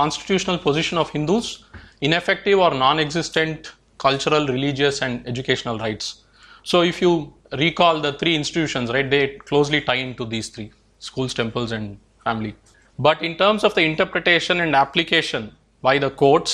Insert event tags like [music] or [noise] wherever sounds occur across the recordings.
constitutional position of Hindus, ineffective or non existent cultural, religious, and educational rights. So, if you recall the three institutions, right, they closely tie into these three schools, temples, and family. But in terms of the interpretation and application by the courts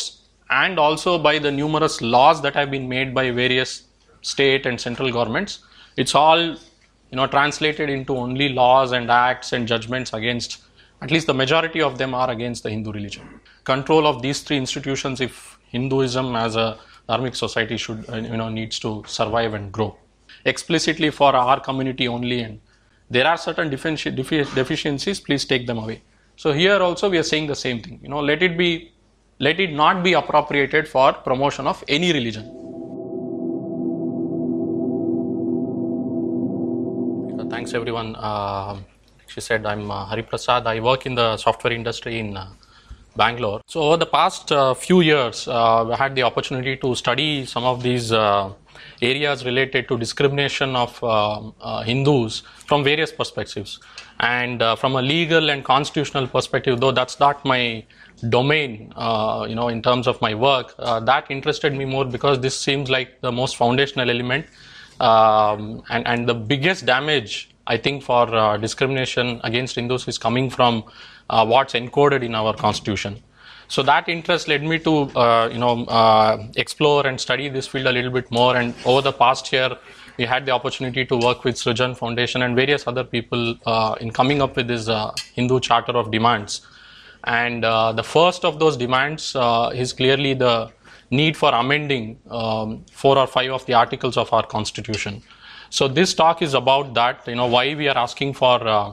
and also by the numerous laws that have been made by various state and central governments, it's all you know translated into only laws and acts and judgments against at least the majority of them are against the Hindu religion. Control of these three institutions, if Hinduism as a dharmic society should uh, you know needs to survive and grow. Explicitly for our community only and there are certain deficiencies please take them away. So here also we are saying the same thing you know let it be let it not be appropriated for promotion of any religion. Thanks everyone uh, she said i'm uh, hari prasad i work in the software industry in uh, bangalore. So over the past uh, few years uh, i had the opportunity to study some of these uh, areas related to discrimination of uh, hindus from various perspectives. And from a legal and constitutional perspective though that's not my domain you know in terms of my work that interested me more because this seems like the most foundational element um, and, and the biggest damage I think for uh, discrimination against Hindus is coming from uh, what's encoded in our constitution. So that interest led me to uh, you know uh, explore and study this field a little bit more. And over the past year, we had the opportunity to work with Srijan Foundation and various other people uh, in coming up with this uh, Hindu Charter of Demands. And the first of those demands is clearly the need for amending um, four or five of the articles of our constitution. So this talk is about that. You know why we are asking for uh,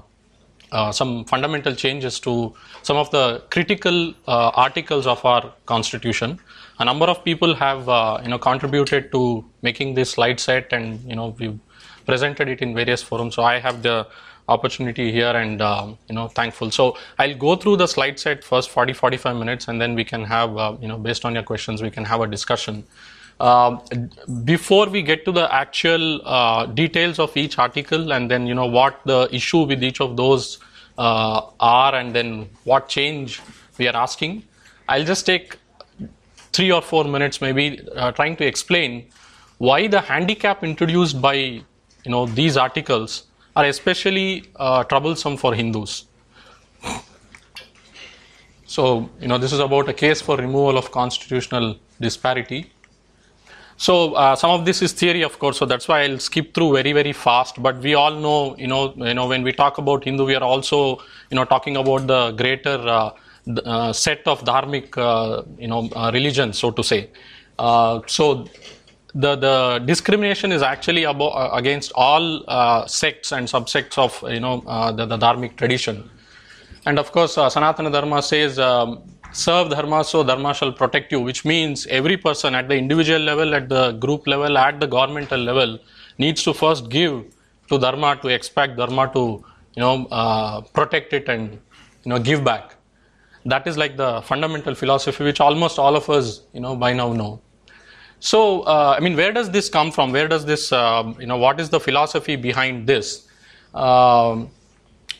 uh, some fundamental changes to some of the critical uh, articles of our constitution. A number of people have uh, you know contributed to making this slide set, and you know we've presented it in various forums. So I have the opportunity here and um, you know thankful so i'll go through the slide set first 40 45 minutes and then we can have uh, you know based on your questions we can have a discussion before we get to the actual uh, details of each article and then you know what the issue with each of those uh, are and then what change we are asking i'll just take three or four minutes maybe uh, trying to explain why the handicap introduced by you know these articles are especially uh, troublesome for hindus. So you know this is about a case for removal of constitutional disparity so uh, some of this is theory, of course. So that's why I'll skip through very, very fast. But we all know, you know, you know, when we talk about Hindu, we are also, you know, talking about the greater uh, th- uh, set of dharmic, uh, you know, uh, religions, so to say. Uh, so the the discrimination is actually abo- against all sects and subsects of, you know, the, the dharmic tradition. And of course, Sanatana Dharma says, um, serve Dharma so Dharma shall protect you, which means every person at the individual level, at the group level, at the governmental level needs to first give to Dharma to expect Dharma to, you know, uh, protect it and, you know, give back. That is like the fundamental philosophy which almost all of us, you know, by now know. So, uh, I mean, where does this come from? Where does this, um, you know, what is the philosophy behind this? Um,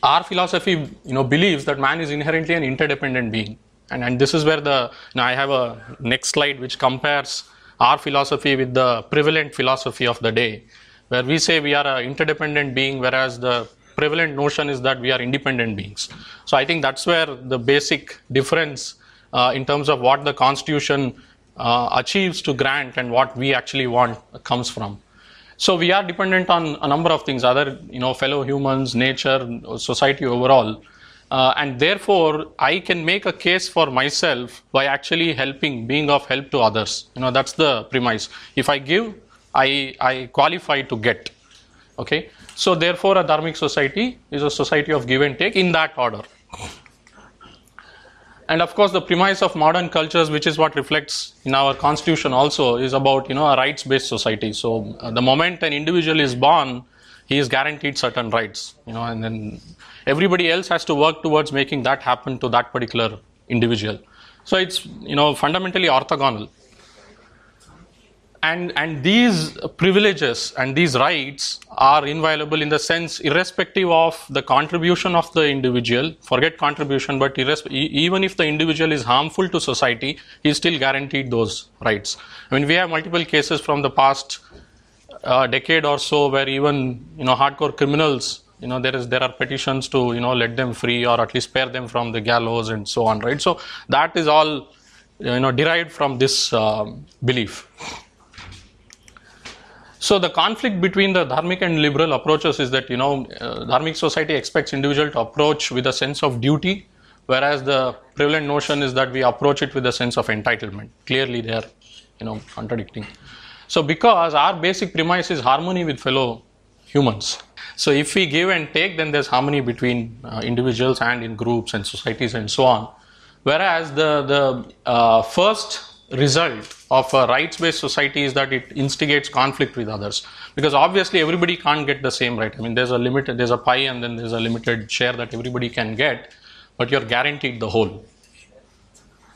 our philosophy, you know, believes that man is inherently an interdependent being, and and this is where the now I have a next slide which compares our philosophy with the prevalent philosophy of the day, where we say we are an interdependent being, whereas the prevalent notion is that we are independent beings. So I think that's where the basic difference uh, in terms of what the Constitution uh, achieves to grant and what we actually want comes from. So we are dependent on a number of things, other you know fellow humans, nature, society overall, uh, and therefore I can make a case for myself by actually helping, being of help to others. You know that's the premise. If I give, I I qualify to get. Okay, so therefore a dharmic society is a society of give and take in that order. And of course, the premise of modern cultures, which is what reflects in our constitution also, is about you know a rights-based society. So uh, the moment an individual is born, he is guaranteed certain rights, you know, and then everybody else has to work towards making that happen to that particular individual. So it's you know fundamentally orthogonal. and and these privileges and these rights are inviolable in the sense irrespective of the contribution of the individual forget contribution but even if the individual is harmful to society he is still guaranteed those rights i mean we have multiple cases from the past uh, decade or so where even you know hardcore criminals you know there is there are petitions to you know let them free or at least spare them from the gallows and so on right so that is all you know derived from this um, belief so the conflict between the dharmic and liberal approaches is that you know uh, dharmic society expects individual to approach with a sense of duty, whereas the prevalent notion is that we approach it with a sense of entitlement. Clearly, they are you know contradicting. So because our basic premise is harmony with fellow humans. So if we give and take, then there's harmony between uh, individuals and in groups and societies and so on. Whereas the the uh, first result of a rights-based society is that it instigates conflict with others because obviously everybody can't get the same right i mean there's a limited there's a pie and then there's a limited share that everybody can get but you're guaranteed the whole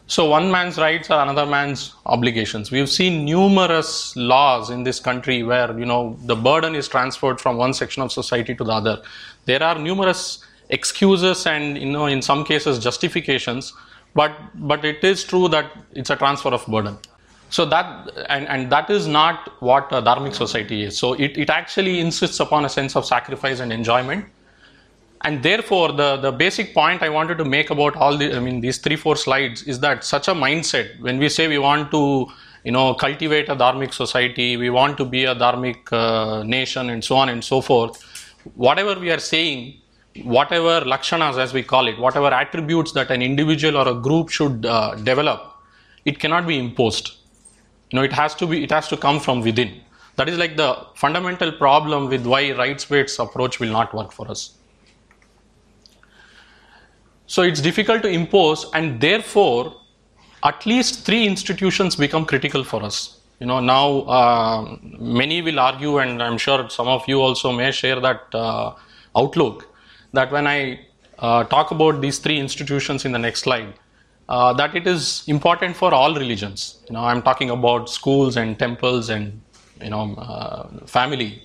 so one man's rights are another man's obligations. We've seen numerous laws in this country where you know the burden is transferred from one section of society to the other. There are numerous excuses and you know in some cases justifications but but it is true that it's a transfer of burden. So that and, and that is not what a dharmic society is. So it, it actually insists upon a sense of sacrifice and enjoyment and therefore the, the basic point i wanted to make about all the i mean these three four slides is that such a mindset when we say we want to you know cultivate a dharmic society we want to be a dharmic uh, nation and so on and so forth whatever we are saying whatever lakshanas as we call it whatever attributes that an individual or a group should uh, develop it cannot be imposed. You know it has to be it has to come from within. That is like the fundamental problem with why rights based approach will not work for us so it's difficult to impose and therefore at least three institutions become critical for us you know now uh, many will argue and i'm sure some of you also may share that uh, outlook that when I uh, talk about these three institutions in the next slide, uh, that it is important for all religions. You know, I'm talking about schools and temples and you know uh, family,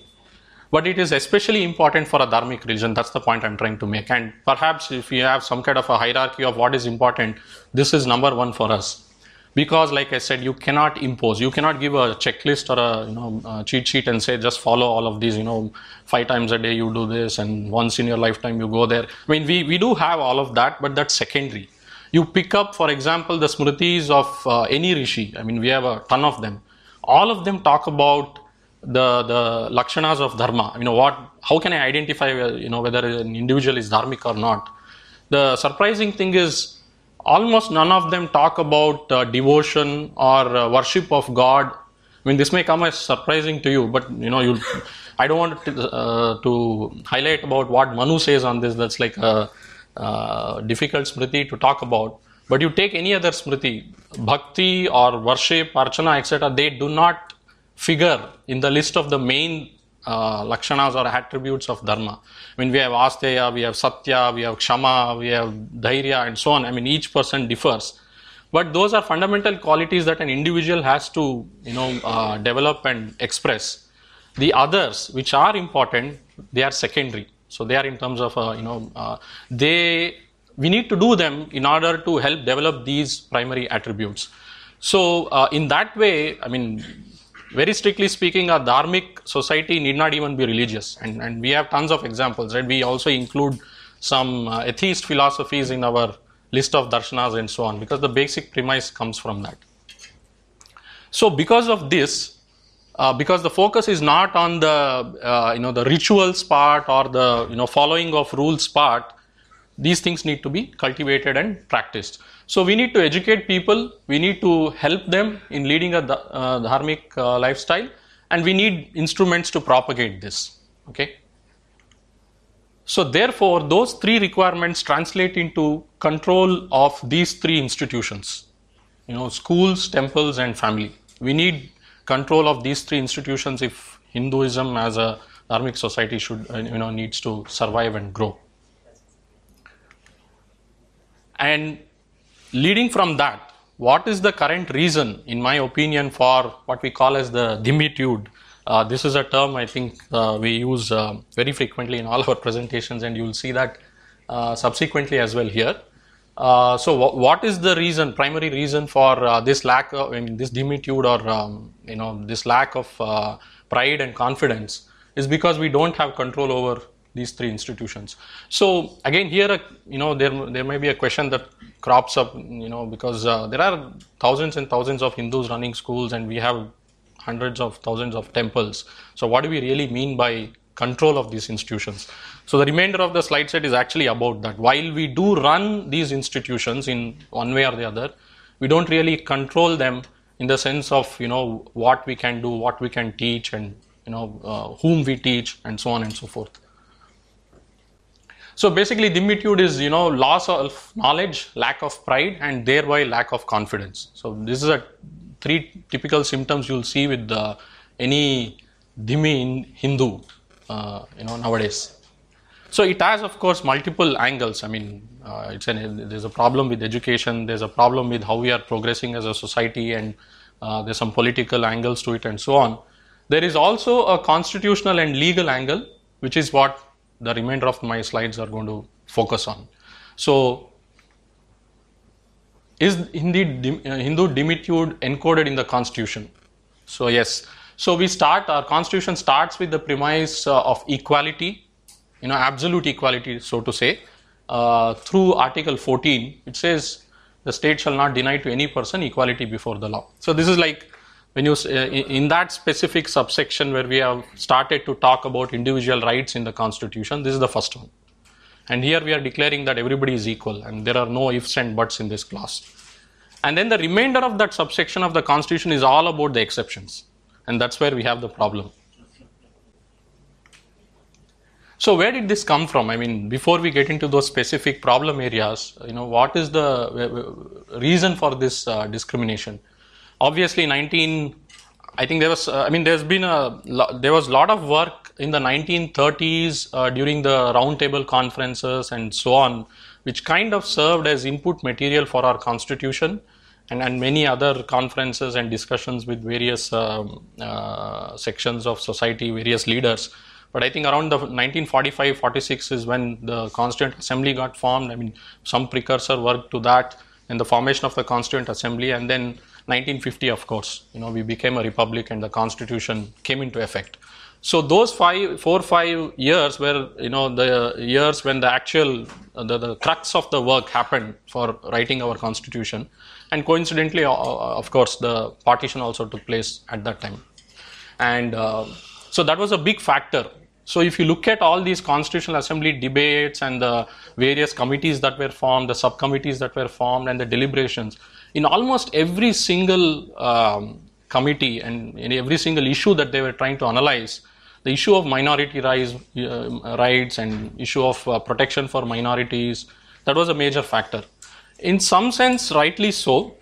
but it is especially important for a dharmic religion. That's the point I'm trying to make. And perhaps if you have some kind of a hierarchy of what is important, this is number one for us. Because like i said you cannot impose. You cannot give a checklist or a you know a cheat sheet and say just follow all of these you know five times a day you do this and once in your lifetime you go there. I mean we, we do have all of that but that's secondary. You pick up for example the smritis of uh, any rishi. I mean we have a ton of them. All of them talk about the the lakshanas of dharma. You know what how can i identify uh, you know whether an individual is dharmic or not? The surprising thing is almost none of them talk about uh, devotion or uh, worship of god. I mean this may come as surprising to you but you know you i don't want to, uh, to highlight about what manu says on this. That's like a, a difficult smriti to talk about. But you take any other smriti bhakti or worship archana etc they do not figure in the list of the main uh, lakshanas or attributes of dharma. I mean, we have asteya, we have satya, we have kshama, we have dhairya, and so on. I mean, each person differs. But those are fundamental qualities that an individual has to, you know, uh, develop and express. The others, which are important, they are secondary. So they are in terms of, uh, you know, uh, they we need to do them in order to help develop these primary attributes. So uh, in that way, I mean, very strictly speaking, a dharmic society need not even be religious. And, and we have tons of examples, right? We also include some uh, atheist philosophies in our list of darshanas and so on, because the basic premise comes from that. So, because of this, uh, because the focus is not on the uh, you know the rituals part or the you know following of rules part, these things need to be cultivated and practiced. So we need to educate people, we need to help them in leading a uh, dharmic uh, lifestyle, and we need instruments to propagate this. Okay. So therefore, those three requirements translate into control of these three institutions. You know, schools, temples, and family. We need control of these three institutions if Hinduism as a dharmic society should, uh, you know, needs to survive and grow. And leading from that what is the current reason, in my opinion, for what we call as the dhimmitude? Uh, this is a term I think uh, we use uh, very frequently in all [laughs] our presentations, and you will see that uh, subsequently as well here. Uh, so, wh- what is the reason, primary reason for uh, this lack of, I mean, this dhimmitude or um, you know this lack of pride and confidence? Is because we don't have control over these three institutions. So again, here, you know, there there may be a question that crops up, you know, because uh, there are thousands and thousands of Hindus running schools, and we have hundreds of thousands of temples. So what do we really mean by control of these institutions? So the remainder of the slide set is actually about that. While we do run these institutions in one way or the other, we don't really control them in the sense of you know what we can do, what we can teach, and you know uh, whom we teach, and so on and so forth. So basically, dhimmitude is you know loss of knowledge, lack of pride, and thereby lack of confidence. So this is a three typical symptoms you'll see with the, any dhimmi in Hindu, uh, you know nowadays. So it has, of course, multiple angles. I mean, uh, it's an, there's a problem with education. There's a problem with how we are progressing as a society, and uh, there's some political angles to it, and so on. There is also a constitutional and legal angle, which is what the remainder of my slides are going to focus on. So, is indeed uh, Hindu dhimmitude encoded in the constitution? So, yes. So, we start, our constitution starts with the premise uh, of equality, you know, absolute equality, so to say, uh, through Article 14, it says the state shall not deny to any person equality before the law. So, this is like when you uh, in that specific subsection where we have started to talk about individual rights in the constitution this is the first one. And here we are declaring that everybody is equal and there are no ifs and buts in this clause. And then the remainder of that subsection of the constitution is all about the exceptions. And that's where we have the problem. So where did this come from? I mean before we get into those specific problem areas you know what is the uh, reason for this uh, discrimination obviously 19 i think there was uh, i mean there's been a there was a lot of work in the 1930s uh, during the roundtable conferences and so on which kind of served as input material for our constitution and, and many other conferences and discussions with various um, uh, sections of society various leaders but I think around the 1945 46 is when the Constituent Assembly got formed. I mean, some precursor work to that and the formation of the Constituent Assembly, and then 1950, of course, you know, we became a republic and the constitution came into effect. So those five, four, five years were, you know, the years when the actual, the, the crux of the work happened for writing our constitution. And coincidentally, uh, uh, of course, the partition also took place at that time. And uh, so that was a big factor. So if you look at all these constitutional assembly debates and the various committees that were formed, the subcommittees that were formed and the deliberations, in almost every single um, committee and in every single issue that they were trying to analyze, the issue of minority rights, uh, rights and issue of uh, protection for minorities, that was a major factor. In some sense, rightly so,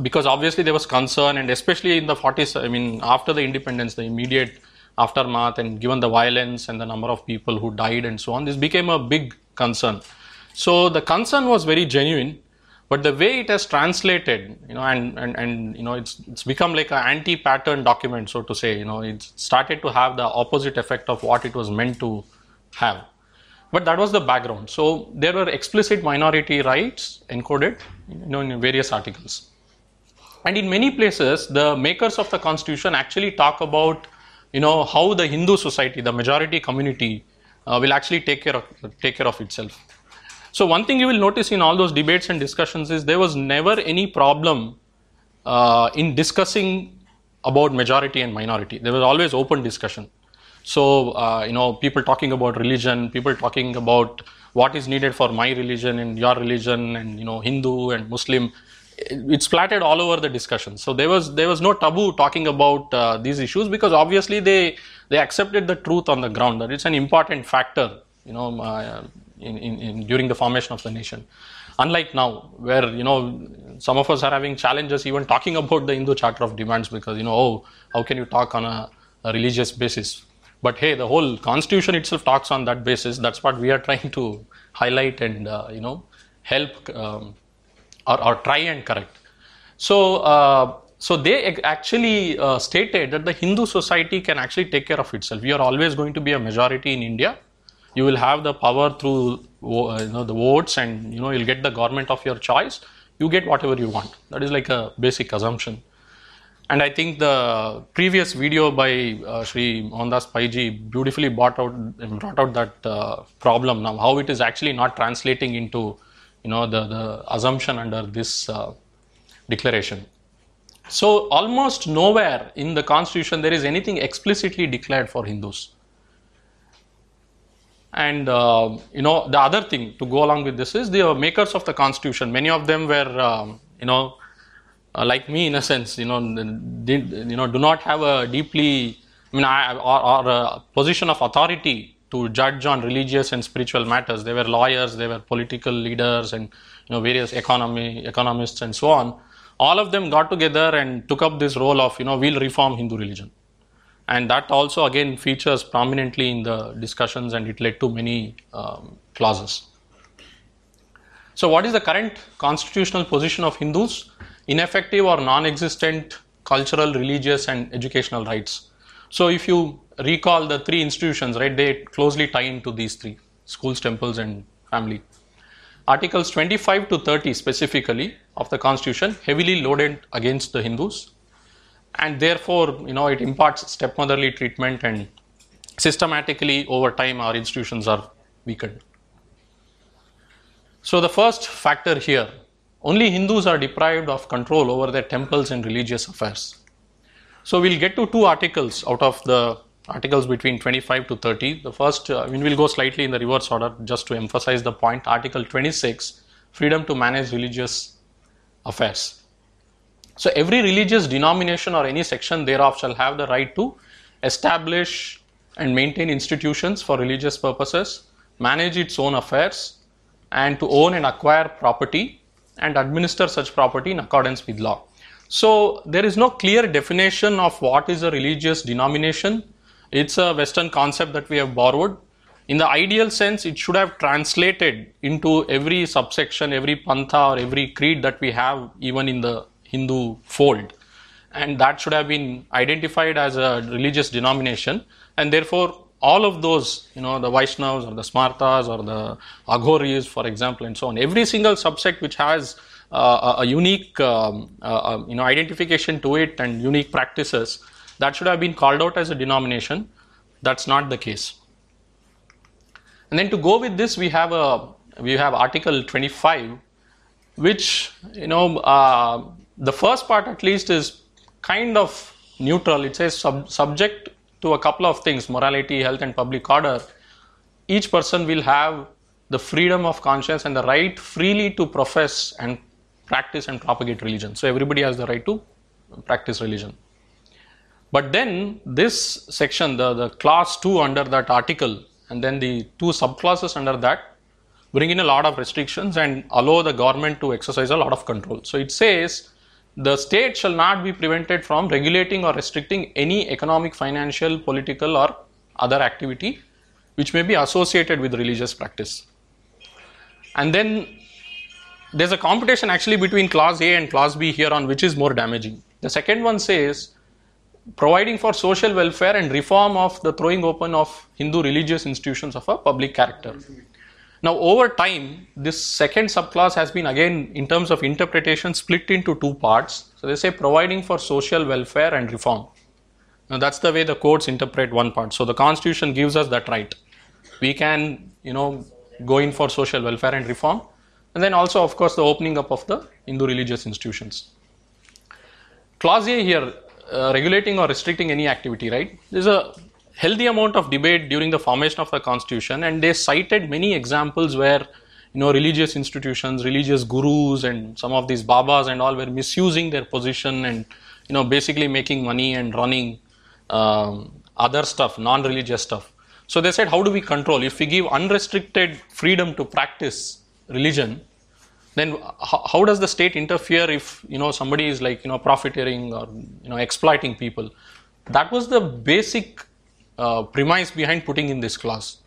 because obviously there was concern, and especially in the 40s, I mean, after the independence, the immediate aftermath, and given the violence and the number of people who died and so on, this became a big concern. So the concern was very genuine, but the way it has translated you know and and, and you know it's it's become like an anti-pattern document so to say you know it started to have the opposite effect of what it was meant to have. But that was the background. So there were explicit minority rights encoded you know in various articles. And in many places the makers of the constitution actually talk about you know how the hindu society the majority community uh, will actually take care of take care of itself so one thing you will notice in all those debates and discussions is there was never any problem uh, in discussing about majority and minority. There was always open discussion. So uh, you know, people talking about religion, people talking about what is needed for my religion and your religion, and you know, Hindu and Muslim. It's splattered all over the discussion. So there was there was no taboo talking about uh, these issues because obviously they they accepted the truth on the ground that it's an important factor. You know, uh, in, in, in, during the formation of the nation. Unlike now, where you know some of us are having challenges even talking about the Hindu Charter of Demands because you know oh how can you talk on a, a religious basis? But hey, the whole constitution itself talks on that basis. That's what we are trying to highlight and uh, you know help um, or, or try and correct. So, uh, so they actually uh, stated that the Hindu society can actually take care of itself. We are always going to be a majority in India. You will have the power through uh, you know, the votes, and you know you'll get the government of your choice. You get whatever you want. That is like a basic assumption. And I think the previous video by uh, Sri Mohandas Paiji beautifully brought out brought out that uh, problem now how it is actually not translating into you know the the assumption under this uh, declaration. So almost nowhere in the constitution there is anything explicitly declared for Hindus. And uh, you know the other thing to go along with this is the makers of the constitution. Many of them were um, you know uh, like me in a sense, you know, did, you know, do not have a deeply, I mean, I, or, or a position of authority to judge on religious and spiritual matters. They were lawyers, they were political leaders, and you know, various economy economists and so on. All of them got together and took up this role of, you know, we'll reform Hindu religion, and that also again features prominently in the discussions, and it led to many um, clauses. So, what is the current constitutional position of Hindus? Ineffective or non existent cultural, religious, and educational rights. So, if you recall the three institutions, right, they closely tie into these three schools, temples, and family. Articles 25 to 30 specifically of the constitution heavily loaded against the Hindus, and therefore, you know, it imparts stepmotherly treatment and systematically over time our institutions are weakened. So, the first factor here only Hindus are deprived of control over their temples and religious affairs. So, we'll get to two articles out of the articles between 25 to 30. The first, uh, I mean, we'll go slightly in the reverse order just to emphasize the point. Article 26 freedom to manage religious affairs. So, every religious denomination or any section thereof shall have the right to establish and maintain institutions for religious purposes, manage its own affairs, and to own and acquire property and administer such property in accordance with law. So, there is no clear definition of what is a religious denomination. It's a Western concept that we have borrowed. In the ideal sense, it should have translated into every subsection, every pantha, or every creed that we have, even in the Hindu fold. And that should have been identified as a religious denomination. And therefore, all of those, you know, the Vaishnavas or the Smartas or the Aghoris, for example, and so on, every single subsect which has uh, a, unique, um, uh, you know, identification to it and unique practices, that should have been called out as a denomination. That's not the case. And then to go with this, we have a we have Article 25, which you know uh, the first part at least is kind of neutral. It says sub- subject to a couple of things: morality, health, and public order. Each person will have the freedom of conscience and the right freely to profess and practice and propagate religion. So everybody has the right to practice religion. But then this section, the, the clause 2 under that article, and then the two subclauses under that, bring in a lot of restrictions and allow the government to exercise a lot of control. So it says the state shall not be prevented from regulating or restricting any economic, financial, political, or other activity which may be associated with religious practice. And then there's a competition actually between clause A and clause B here on which is more damaging. The second one says providing for social welfare and reform of the throwing open of Hindu religious institutions of a public character. Now, over time, this second subclause has been again, in terms of interpretation, split into two parts. So, they say providing for social welfare and reform. Now, that's the way the courts interpret one part. So, the constitution gives us that right. We can, you know, go in for social welfare and reform. And then also, of course, the opening up of the Hindu religious institutions. Clause A here, uh, regulating or restricting any activity, right? There's a healthy amount of debate during the formation of the constitution, and they cited many examples where you know religious institutions, religious gurus, and some of these babas and all were misusing their position and you know basically making money and running um, other stuff, non-religious stuff. So they said, how do we control? If we give unrestricted freedom to practice religion, then how, how, does the state interfere if you know somebody is like you know profiteering or you know exploiting people? That was the basic uh, premise behind putting in this clause,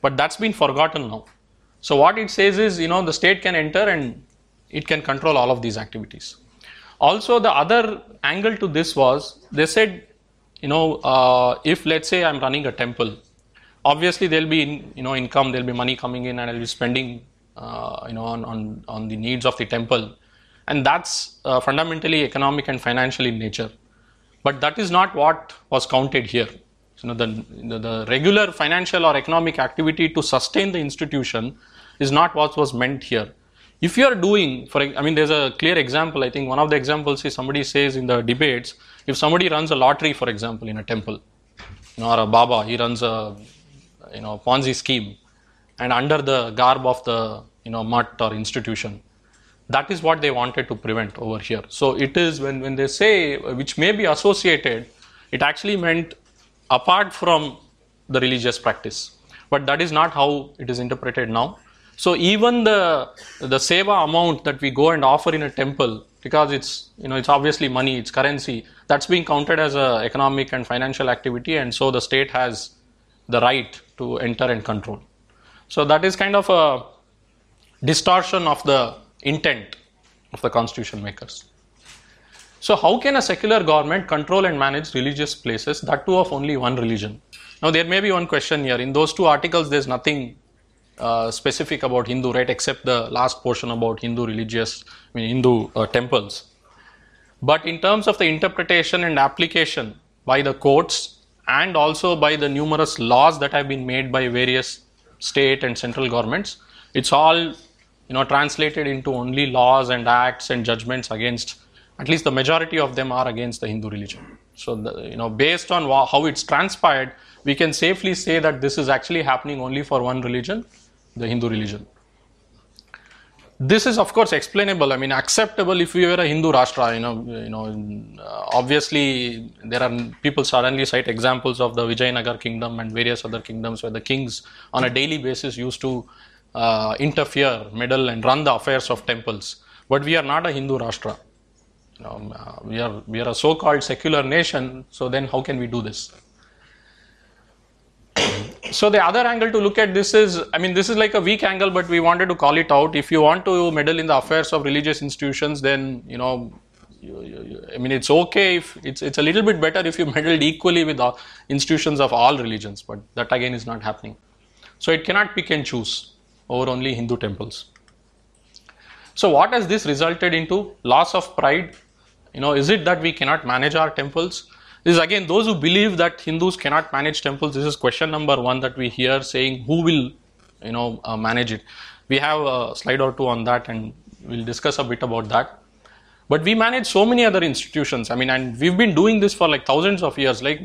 but that's been forgotten now. So what it says is you know the state can enter and it can control all of these activities. Also, the other angle to this was they said, you know, uh, if let's say I'm running a temple, obviously there'll be in, you know income, there'll be money coming in, and I'll be spending uh, you know on, on on the needs of the temple, and that's uh, fundamentally economic and financial in nature. But that is not what was counted here. You know, the, the, the regular financial or economic activity to sustain the institution is not what was meant here. If you are doing, for I mean, there's a clear example. I think one of the examples is somebody says in the debates, if somebody runs a lottery, for example, in a temple, you know, or a Baba, he runs a you know Ponzi scheme, and under the garb of the you know mutt or institution, that is what they wanted to prevent over here. So it is when, when they say which may be associated, it actually meant apart from the religious practice. But that is not how it is interpreted now. So even the the seva amount that we go and offer in a temple, because it's you know it's obviously money, it's currency, that's being counted as a economic and financial activity, and so the state has the right to enter and control. So that is kind of a distortion of the intent of the constitution makers. So, how can a secular government control and manage religious places, that too of only one religion? Now, there may be one question here. In those two articles, there's nothing uh, specific about Hindu, right, except the last portion about Hindu religious, I mean, Hindu uh, temples. But in terms of the interpretation and application by the courts and also by the numerous laws that have been made by various state and central governments, it's all you know translated into only laws and acts and judgments against at least the majority of them are against the hindu religion so the, you know based on how it's transpired we can safely say that this is actually happening only for one religion the hindu religion this is of course explainable i mean acceptable if we were a hindu rashtra you know you know uh, obviously there are people suddenly cite examples of the vijayanagar kingdom and various other kingdoms where the kings on a daily basis used to uh, interfere, meddle, and run the affairs of temples. But we are not a Hindu Rashtra. You know, uh, we are we are a so-called secular nation. So then, how can we do this? [coughs] so the other angle to look at this is, I mean, this is like a weak angle, but we wanted to call it out. If you want to meddle in the affairs of religious institutions, then you know you, you, I mean, it's okay if it's it's a little bit better if you [laughs] meddled equally with the institutions of all religions, but that again is not happening. So it cannot pick and choose over only Hindu temples. So what has this resulted into? Loss of pride. You know, is it that we cannot manage our temples? This is again those who believe that Hindus cannot manage temples. This is question number one that we hear saying who will, you know, uh, manage it. We have a slide or two on that, and we'll discuss a bit about that. But we manage so many other institutions. I mean, and we've been doing this for like thousands of years. Like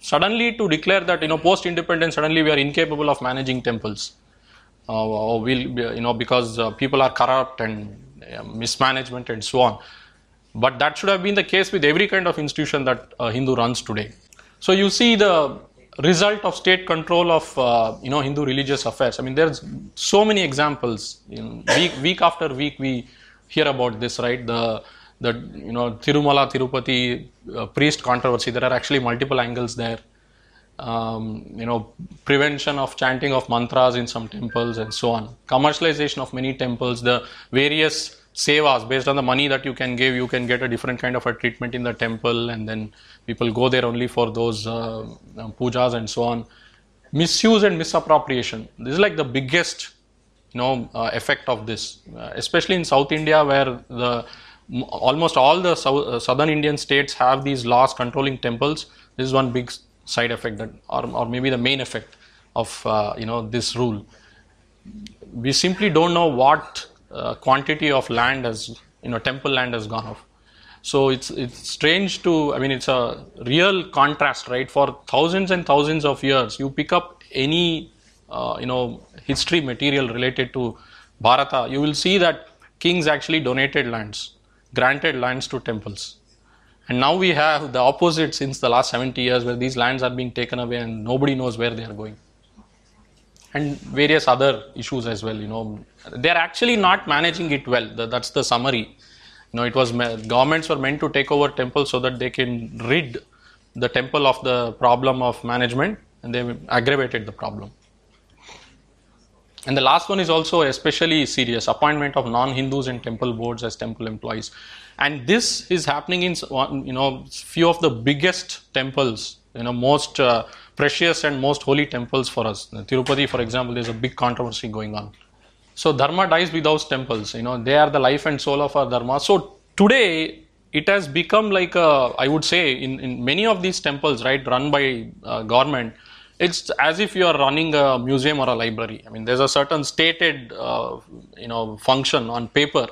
suddenly to declare that you know post-independence, suddenly we are incapable of managing temples uh, will you know because uh, people are corrupt and mismanagement and so on. But that should have been the case with every kind of institution that uh, hindu runs today. So you see the result of state control of uh, you know hindu religious affairs. I mean there's so many examples. Week week after week we hear about this right? The the you know tirumala tirupati uh, priest controversy. There are actually multiple angles there um, you know, prevention of chanting of mantras in some temples and so on. Commercialization of many temples, the various sevas based on the money that you can give, you can get a different kind of a treatment in the temple, and then people go there only for those uh, pujas and so on. Misuse and misappropriation. This is like the biggest, you know, uh, effect of this, uh, especially in South India where the almost all the uh, southern Indian states have these laws controlling temples. This is one big side effect that or, or maybe the main effect of uh, you know this rule. We simply don't know what uh, quantity of land has you know temple land has gone off. So it's it's strange to i mean it's a real contrast right? For thousands and thousands of years you pick up any uh, you know history material related to bharata you will see that kings actually donated lands granted lands to temples and now we have the opposite since the last 70 years where these lands are being taken away and nobody knows where they are going. And various other issues as well, you know. They're actually not managing it well. That's the summary. You know, it was governments were meant to take over temples so that they can rid the temple of the problem of management and they aggravated the problem. And the last one is also especially serious appointment of non Hindus in temple boards as temple employees. And this is happening in you know few of the biggest temples, you know, most uh, precious and most holy temples for us. Tirupati, for example, there's a big controversy going on. So dharma dies with those temples. You know, they are the life and soul of our dharma. So today it has become like a, I would say, in, in many of these temples, right, run by uh, government, it's as if you are running a museum or a library. I mean, there's a certain stated, uh, you know, function on paper,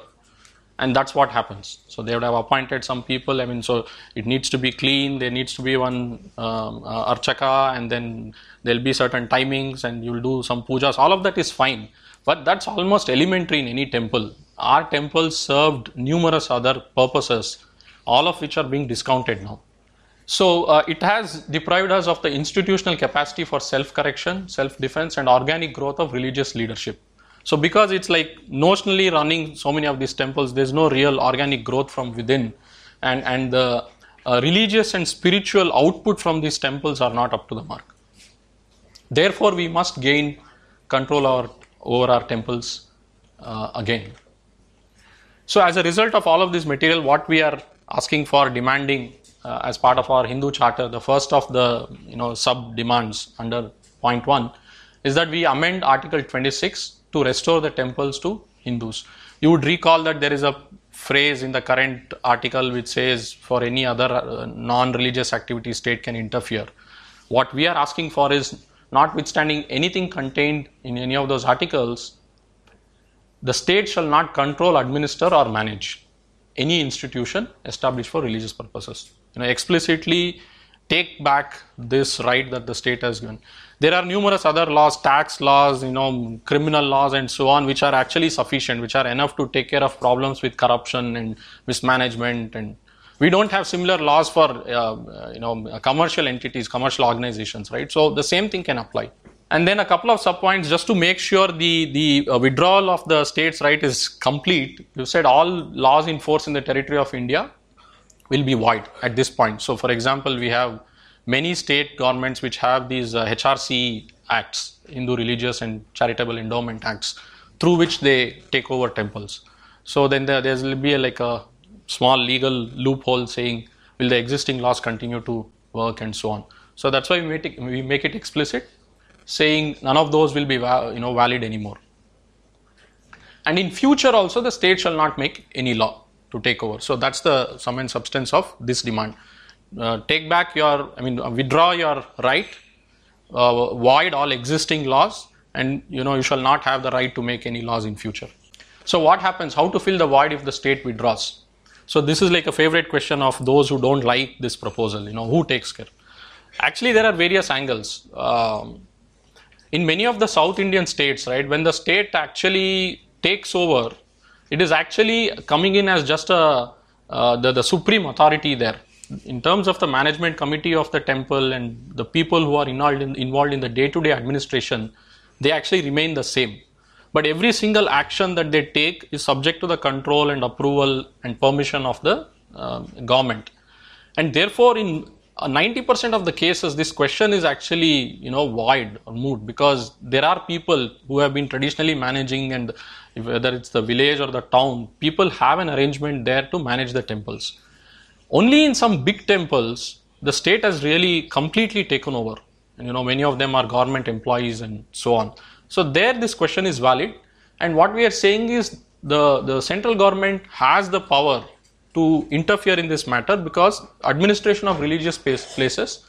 and that's what happens. So they would have appointed some people. I mean, so it needs to be clean. There needs to be one um, uh, archaka, and then there'll be certain timings, and you'll do some pujas. All of that is fine, but that's almost elementary in any temple. Our temples served numerous other purposes, all of which are being discounted now. So uh, it has deprived us of the institutional capacity for self-correction, self-defense, and organic growth of religious leadership. So because it's like notionally running so many of these temples, there's no real organic growth from within, and and the uh, religious and spiritual output from these temples are not up to the mark. Therefore, we must gain control our, over our temples uh, again. So, as a result of all of this material, what we are asking for, demanding uh, as part of our Hindu charter, the first of the you know sub demands under point one is that we amend Article 26 to restore the temples to Hindus. You would recall that there is a phrase in the current article which says for any other uh, non-religious activity state can interfere. What we are asking for is notwithstanding anything contained in any of those articles, the state shall not control, administer or manage any institution established for religious purposes you know, explicitly take back this right that the state has given. There are numerous other laws, tax laws, you know, criminal laws, and so on, which are actually sufficient, which are enough to take care of problems with corruption and mismanagement. And we don't have similar laws for, uh, you know, commercial entities, commercial organizations, right? So the same thing can apply. And then a couple of subpoints just to make sure the the uh, withdrawal of the state's right is complete. You said all laws in force in the territory of India will be void at this point. So, for example, we have many state governments which have these uh, HRC acts, Hindu Religious and Charitable Endowment Acts, through which they take over temples. So then there will be a, like a small legal loophole saying will the existing laws continue to work and so on. So that's why we make it, we make it explicit, saying none of those will be you know valid anymore. And in future also the state shall not make any law to take over. So that's the sum and substance of this demand. Uh, take back your, I mean, uh, withdraw your right, uh, void all existing laws, and you know you shall not have the right to make any laws in future. So what happens? How to fill the void if the state withdraws? So this is like a favorite question of those who don't like this proposal. You know, who takes care? Actually, there are various angles. Um, in many of the South Indian states, right, when the state actually takes over it is actually coming in as just a uh, the, the supreme authority there. In terms of the management committee of the temple and the people who are involved in, involved in the day-to-day administration they actually remain the same. But every single action that they take is subject to the control and approval and permission of the uh, government. And therefore in 90% uh, of the cases this question is actually you know void or moot because there are people who have been traditionally managing and whether it's the village or the town people have an arrangement there to manage the temples. Only in some big temples the state has really completely taken over. And you know many of them are government employees and so on. So there this question is valid. And what we are saying is the the central government has the power to interfere in this matter because administration of religious places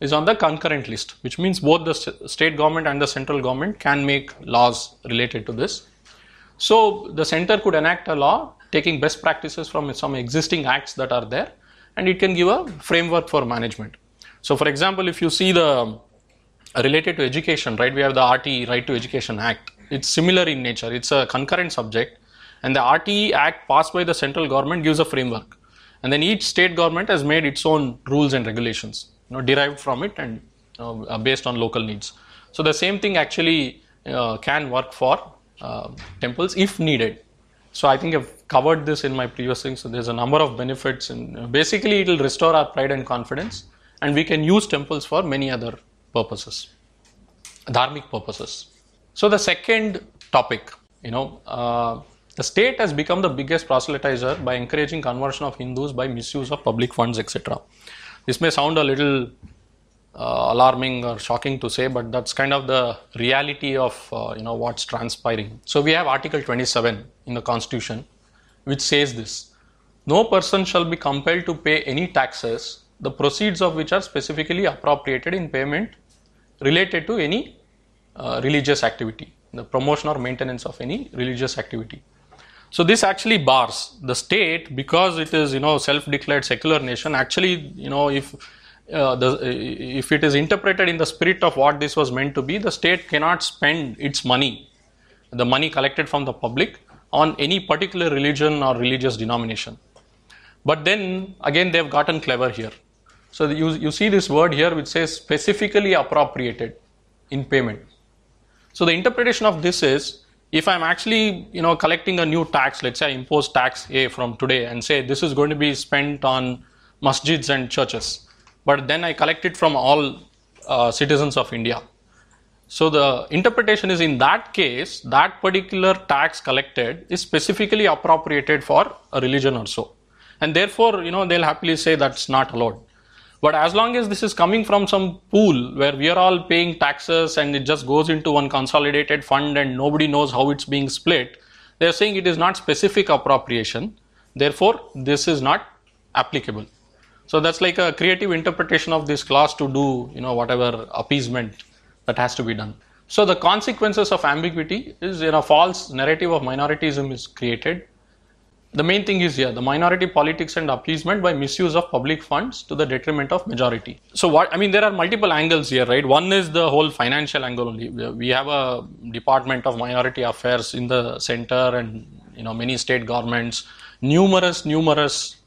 is on the concurrent list, which means both the state government and the central government can make laws related to this. So the center could enact a law taking best practices from some existing acts that are there and it can give a framework for management. So for example, if you see the related to education, right, we have the RTE, Right to Education Act. It's similar in nature. It's a concurrent subject and the RTE Act passed by the central government gives a framework. And then each state government has made its own rules and regulations, you know, derived from it and uh, based on local needs. So the same thing actually uh, can work for uh, temples if needed. So I think I've covered this in my previous things. So there's a number of benefits, and uh, basically it will restore our pride and confidence, and we can use temples for many other purposes, dharmic purposes. So the second topic, you know, uh, the state has become the biggest proselytizer by encouraging conversion of Hindus by misuse of public funds, etc. This may sound a little uh, alarming or shocking to say, but that's kind of the reality of uh, you know what's transpiring. So we have Article 27 in the Constitution, which says this: No person shall be compelled to pay any taxes, the proceeds of which are specifically appropriated in payment related to any uh, religious activity, the promotion or maintenance of any religious activity. So this actually bars the state because it is you know self-declared secular nation. Actually, you know if uh, the, if it is interpreted in the spirit of what this was meant to be, the state cannot spend its money, the money collected from the public, on any particular religion or religious denomination. But then again, they've gotten clever here. So you, you see this word here which says specifically appropriated in payment. So the interpretation of this is if I'm actually you know collecting a new tax, let's say I impose tax A from today and say this is going to be spent on masjids and churches, but then I collect it from all uh, citizens of India. So the interpretation is in that case that particular tax collected is specifically appropriated for a religion or so, and therefore you know they'll happily say that's not allowed. But as long as this is coming from some pool where we are all paying taxes and it just goes into one consolidated fund and nobody knows how it's being split, they're saying it is not specific appropriation. Therefore, this is not applicable. So that's like a creative interpretation of this clause to do, you know, whatever appeasement that has to be done. So the consequences of ambiguity is, you know, false narrative of minoritism is created. The main thing is here the minority politics and appeasement by misuse of public funds to the detriment of majority. So what i mean there are multiple angles here right? One is the whole financial angle only. We have a department of minority affairs in the center and you know many state governments numerous numerous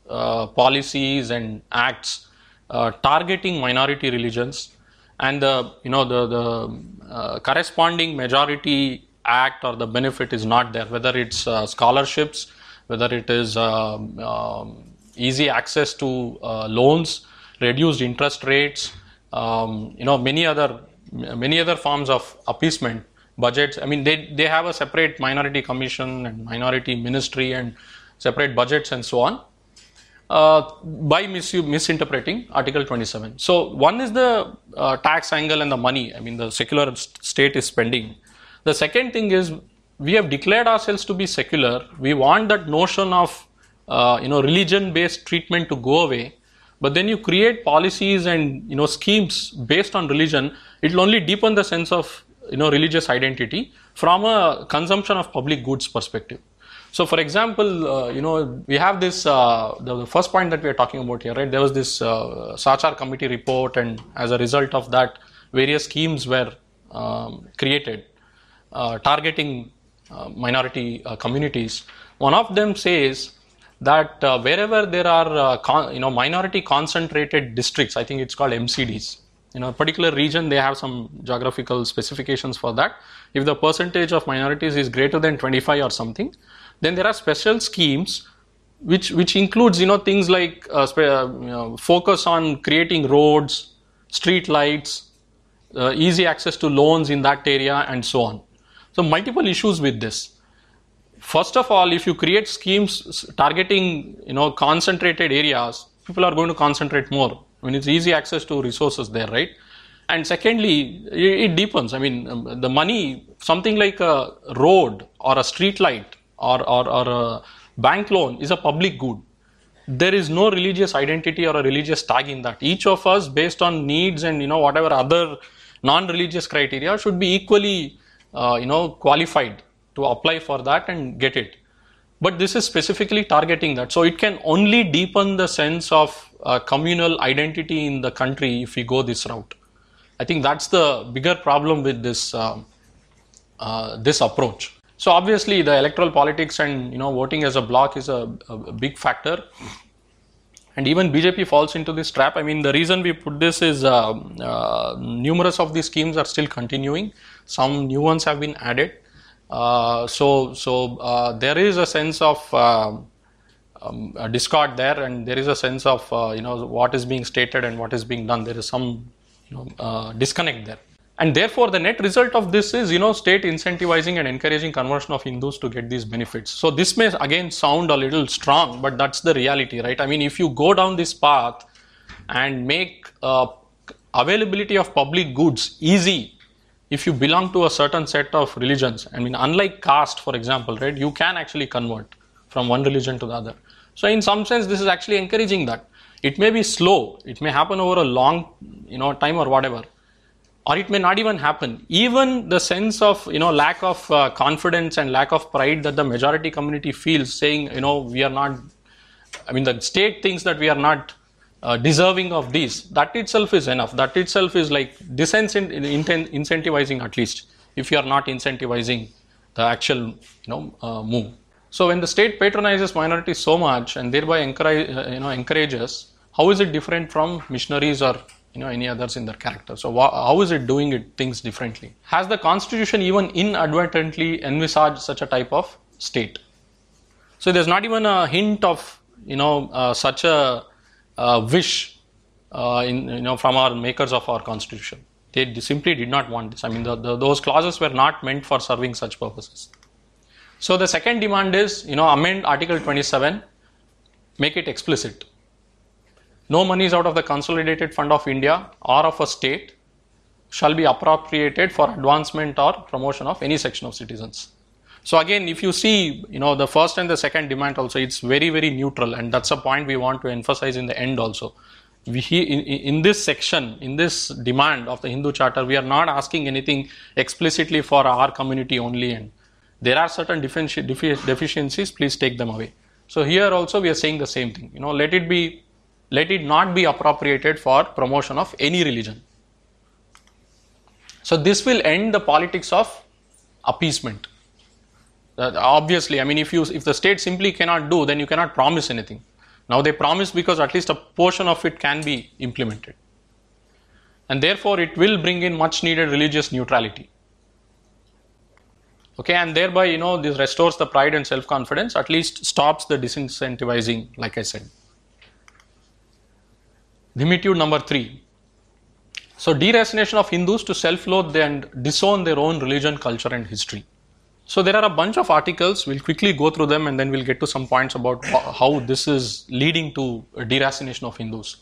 policies and acts uh, targeting minority religions and the you know the the uh, corresponding majority act or the benefit is not there whether it's uh, scholarships whether it is um, um, easy access to uh, loans, reduced interest rates, um, you know, many other many other forms of appeasement budgets. I mean, they they have a separate minority commission and minority ministry and separate budgets and so on. Uh, by mis- misinterpreting Article 27. So, one is the uh, tax angle and the money, I mean, the secular st- state is spending. The second thing is we have declared ourselves to be secular. We want that notion of uh, you know religion-based treatment to go away. But then you create policies and you know schemes based on religion. It will only deepen the sense of you know religious identity from a consumption of public goods perspective. So, for example, uh, you know, we have this, uh, the, the, first point that we are talking about here, right? There was this uh, Sachar committee report, and as a result of that, various schemes were um, created uh, targeting uh, minority uh, communities. One of them says that wherever there are you know minority concentrated districts, I think it's called MCDs. In a particular region, they have some geographical specifications for that. If the percentage of minorities is greater than 25 or something, then there are special schemes which which includes you know things like uh, you know, focus on creating roads, street lights, uh, easy access to loans in that area, and so on. So multiple issues with this. First of all, if you create schemes targeting, you know, concentrated areas, people are going to concentrate more. I mean, it's easy access to resources there, right? And secondly, it deepens. I mean, um, the money, something like a road or a street light or, or, or a bank loan is a public good. There is no religious identity or a religious tag in that. Each of us, based on needs and you know whatever other non-religious criteria, should be equally uh, you know qualified to apply for that and get it but this is specifically targeting that so it can only deepen the sense of uh, communal identity in the country if we go this route i think that's the bigger problem with this uh, uh, this approach so obviously the electoral politics and you know voting as a bloc is a, a big factor and even BJP falls into this trap. I mean, the reason we put this is uh, uh, numerous of these schemes are still continuing. Some new ones have been added. Uh, so, so uh, there is a sense of uh, um, discord there, and there is a sense of uh, you know what is being stated and what is being done. There is some you know, disconnect there. And therefore the net result of this is you know state incentivizing and encouraging conversion of hindus to get these benefits. So this may again sound a little strong but that's the reality right? I mean if you go down this path and make uh, availability of public goods easy if you belong to a certain set of religions i mean unlike caste for example right you can actually convert from one religion to the other. So in some sense this is actually encouraging that. It may be slow. It may happen over a long you know time or whatever or it may not even happen. Even the sense of you know lack of uh, confidence and lack of pride that the majority community feels saying you know we are not i mean the state thinks that we are not uh, deserving of these that itself is enough. That itself is like disincentivizing at least if you are not incentivizing the actual you know uh, move. So when the state patronizes minorities so much and thereby encourage, uh, you know encourages how is it different from missionaries or you know any others in their character. So wh- how is it doing it things differently? Has the constitution even inadvertently envisaged such a type of state? So there's not even a hint of you know uh, such a uh, wish uh, in you know from our makers of our constitution. They simply did not want this. I mean the, the, those clauses were not meant for serving such purposes. So the second demand is you know amend article 27 make it explicit no monies out of the consolidated fund of India or of a state shall be appropriated for advancement or promotion of any section of citizens. So again, if you see, you know, the first and the second demand also, it's very, very neutral, and that's a point we want to emphasize in the end also. We, in, in this section, in this demand of the Hindu Charter, we are not asking anything explicitly for our community only, and there are certain defici- deficiencies. Please take them away. So here also we are saying the same thing. You know, let it be let it not be appropriated for promotion of any religion. So this will end the politics of appeasement. Uh, obviously, I mean, if you if the state simply cannot do, then you cannot promise anything. Now they promise because at least a portion of it can be implemented, and therefore it will bring in much needed religious neutrality. Okay, and thereby you know this restores the pride and self confidence. At least stops the disincentivizing, like I said. Dhimmitude number three. So, deracination of Hindus to self loathe and disown their own religion, culture, and history. So, there are a bunch of articles. We'll quickly go through them and then we'll get to some points about how this is leading to deracination of Hindus.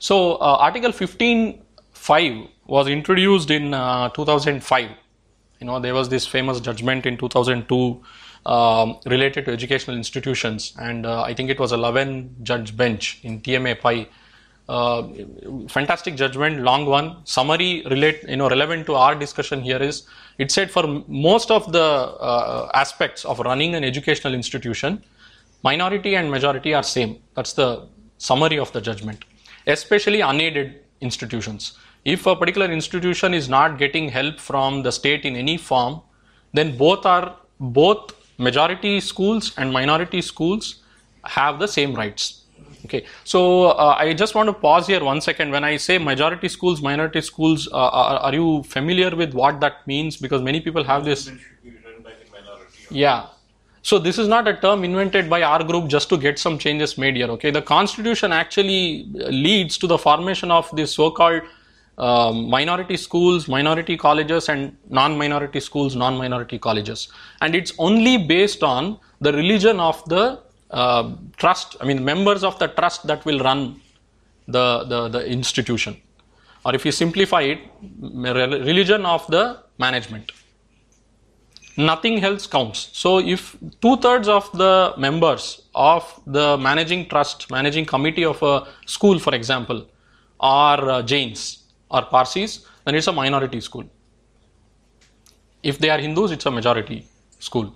So, uh, Article 15.5 was introduced in uh, 2005. You know, there was this famous judgment in 2002 um, related to educational institutions, and uh, I think it was a 11 judge bench in TMA Pai uh, fantastic judgment, long one. Summary relate, you know, relevant to our discussion here is it said for most of the uh, aspects of running an educational institution, minority and majority are same. That's the summary of the judgment, especially unaided institutions. If a particular institution is not getting help from the state in any form, then both are both majority schools and minority schools have the same rights Okay, so uh, I just want to pause here one second. When I say majority schools, minority schools, uh, are, are, you familiar with what that means? Because many people have this. Yeah. So this is not a term invented by our group just to get some changes made here. Okay, the constitution actually leads to the formation of this so-called uh, minority schools, minority colleges, and non-minority schools, non-minority colleges, and it's only based on the religion of the uh, trust, I mean, members of the trust that will run the, the, the institution. Or if you simplify it, religion of the management. Nothing else counts. So, if two thirds of the members of the managing trust, managing committee of a school, for example, are uh, Jains or Parsis, then it's a minority school. If they are Hindus, it's a majority school.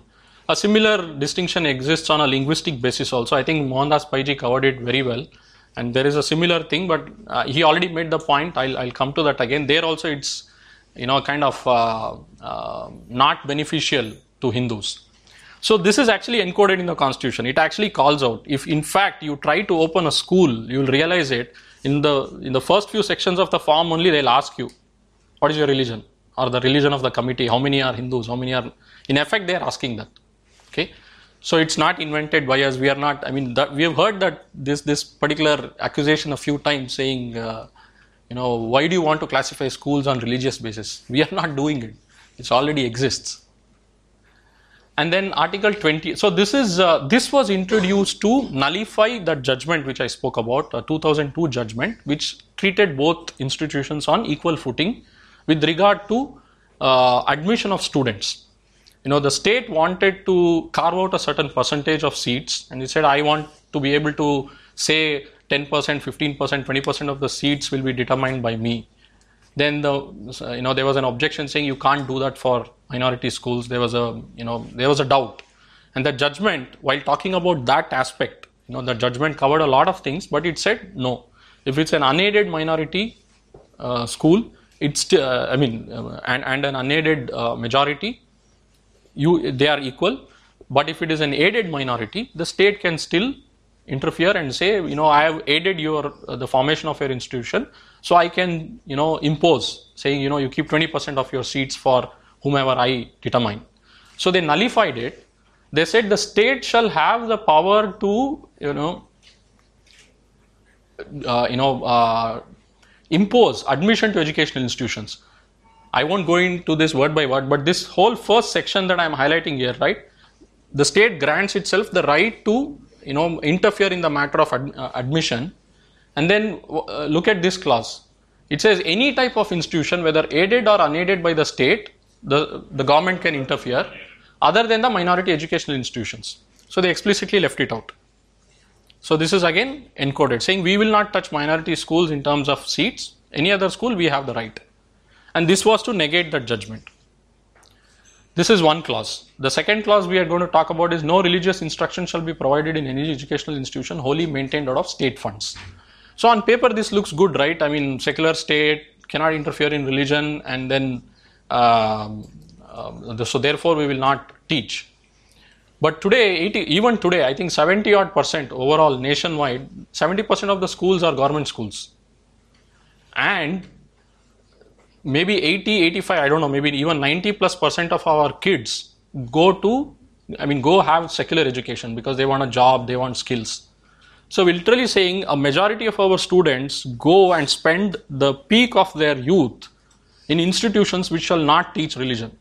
A similar distinction exists on a linguistic basis also. I think Mohandas Paiji covered it very well. And there is a similar thing, but uh, he already made the point. I'll, I'll come to that again. There also it's, you know, kind of uh, uh, not beneficial to Hindus. So this is actually encoded in the constitution. It actually calls out. If in fact you try to open a school, you will realize it in the in the first few sections of the form only they'll ask you, what is your religion or the religion of the committee? How many are Hindus? How many are? In effect, they are asking that. So it's not invented by us. We are not. I mean, that, we have heard that this this particular accusation a few times, saying, uh, you know, why do you want to classify schools on religious basis? We are not doing it. It already exists. And then Article 20. So this is uh, this was introduced to nullify that judgment which I spoke about, a 2002 judgment, which treated both institutions on equal footing with regard to uh, admission of students. You know, the state wanted to carve out a certain percentage of seats, and he said, I want to be able to say 10%, 15%, 20% of the seats will be determined by me. Then the you know there was an objection saying you can't do that for minority schools. There was a you know there was a doubt, and the judgment while talking about that aspect, you know the judgment covered a lot of things, but it said no. If it's an unaided minority uh, school, it's uh, I mean uh, and and an unaided uh, majority, you they are equal. But if it is an aided minority, the state can still interfere and say, you know, I have aided your uh, the formation of your institution, so I can, you know, impose saying, you know, you keep 20% of your seats for whomever I determine. So they nullified it. They said the state shall have the power to, you know, uh, you know, uh, impose admission to educational institutions. I won't go into this word by word, but this whole first section that I'm highlighting here, right? The state grants itself the right to you know interfere in the matter of ad, uh, admission. And then uh, look at this clause. It says any type of institution whether aided or unaided by the state the the government can interfere other than the minority educational institutions. So they explicitly left it out. So this is again encoded saying we will not touch minority schools in terms of seats. Any other school we have the right and this was to negate that judgment this is one clause. The second clause we are going to talk about is no religious instruction shall be provided in any educational institution wholly maintained out of state funds. So on paper this looks good, right? I mean, secular state cannot interfere in religion, and then um, uh, so therefore we will not teach. But today, 80, even today, I think 70 odd percent overall nationwide, 70 percent of the schools are government schools, and maybe 80 85 i don't know maybe even 90 plus percent of our kids go to i mean go have secular education because they want a job they want skills. So we're literally saying a majority of our students go and spend the peak of their youth in institutions which shall not teach religion.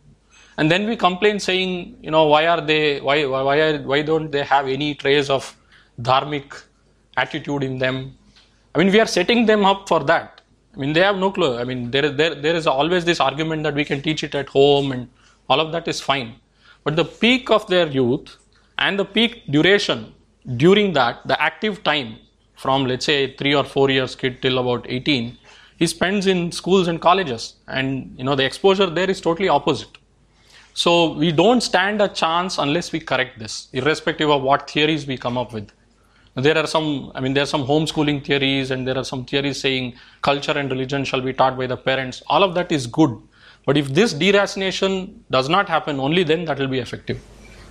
And then we complain saying you know why are they why why are, why don't they have any trace of dharmic attitude in them? I mean we are setting them up for that I mean, they have no clue. I mean, there is, there, there is always this argument that we can teach it at home and all of that is fine. But the peak of their youth and the peak duration during that, the active time from let's say three or four years kid till about 18, he spends in schools and colleges. And you know, the exposure there is totally opposite. So we don't stand a chance unless we correct this, irrespective of what theories we come up with. There are some, I mean, there are some homeschooling theories and there are some theories saying culture and religion shall be taught by the parents. All of that is good. But if this deracination does not happen, only then that will be effective.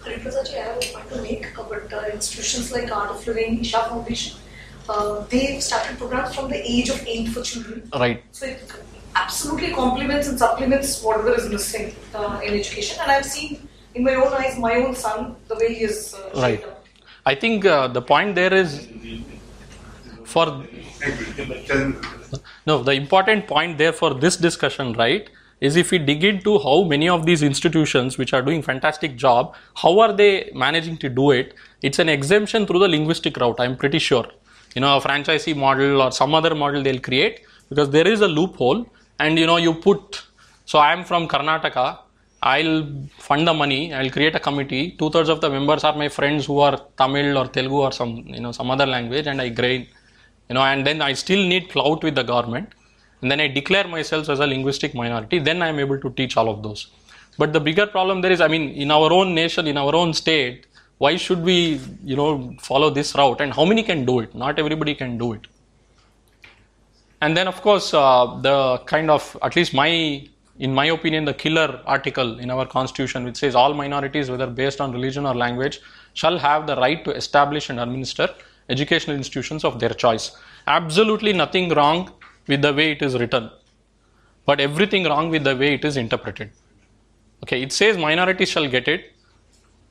Hariprasadji, I have a point to make, but uh, institutions like Art of Living, Isha Foundation, uh, they've started programs from the age of 8 for children. Right. So it absolutely complements and supplements whatever is missing uh, in education. And I've seen in my own eyes, my own son, the way he is uh, right. I think uh, the point there is for no the important point there for this discussion right is if we dig into how many of these institutions which are doing fantastic job how are they managing to do it? It's an exemption through the linguistic route i'm pretty sure. You know a franchisee model or some other model they'll create because there is a loophole and you know you put so i'm from karnataka I'll fund the money. I'll create a committee. Two thirds of the members are my friends who are Tamil or Telugu or some you know some other language, and I grain, you know, and then I still need clout with the government, and then I declare myself as a linguistic minority. Then I am able to teach all of those. But the bigger problem there is, I mean, in our own nation, in our own state, why should we, you know, follow this route? And how many can do it? Not everybody can do it. And then, of course, uh, the kind of, at least my in my opinion, the killer article in our constitution, which says all minorities, whether based on religion or language, shall have the right to establish and administer educational institutions of their choice. Absolutely nothing wrong with the way it is written, but everything wrong with the way it is interpreted. Okay, it says minorities shall get it.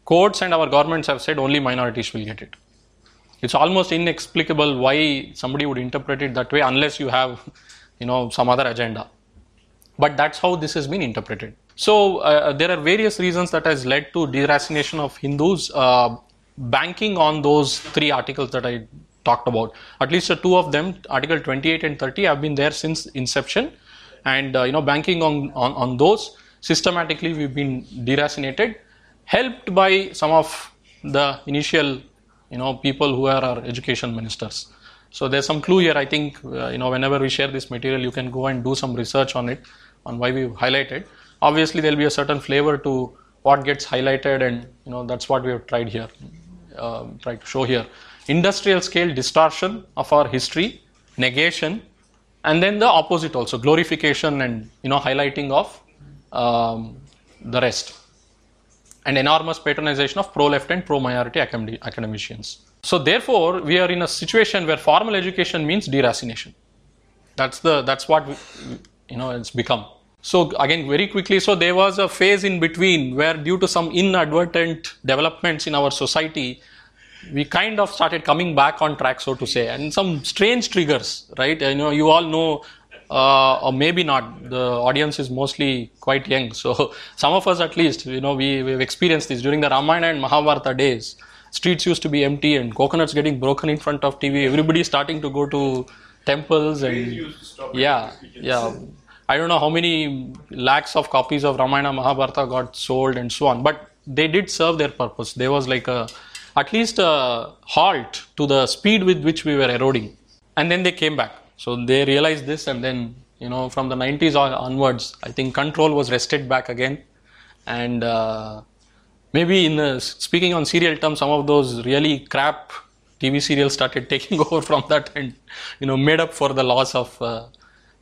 Courts and our governments have said only minorities will get it. It's almost inexplicable why somebody would interpret it that way unless you have you know, some other agenda. But that's how this has been interpreted. So uh, there are various reasons that has led to deracination of Hindus, uh, banking on those three articles that I talked about. At least uh, two of them, Article 28 and 30, have been there since inception, and uh, you know, banking on, on on those systematically, we've been deracinated, helped by some of the initial, you know, people who are our education ministers. So there's some clue here. I think uh, you know, whenever we share this material, you can go and do some research on it, on why we've highlighted. Obviously there'll be a certain flavor to what gets highlighted and you know that's what we have tried here uh, tried to show here. Industrial scale distortion of our history negation and then the opposite also glorification and you know highlighting of um, the rest. And enormous patronization of pro left and pro minority academicians so therefore we are in a situation where formal education means deracination that's the that's what we, you know it's become so again, very quickly, so there was a phase in between where due to some inadvertent developments in our society, we kind of started coming back on track, so to say, and some strange triggers, right? You know, you all know, uh, or maybe not, the audience is mostly quite young. So [laughs] some of us at least, you know, we, we've experienced this during the Ramayana and Mahabharata days. Streets used to be empty and coconuts getting broken in front of TV. Everybody starting to go to temples and yeah, yeah I don't know how many lakhs of copies of Ramayana Mahabharata got sold and so on, but they did serve their purpose. There was like a at least a halt to the speed with which we were eroding, and then they came back. So they realized this, and then you know from the 90s onwards, I think control was wrested back again, and uh, maybe in speaking on serial terms, some of those really crap TV serials started [laughs] taking over from that, and you know made up for the loss of. Uh,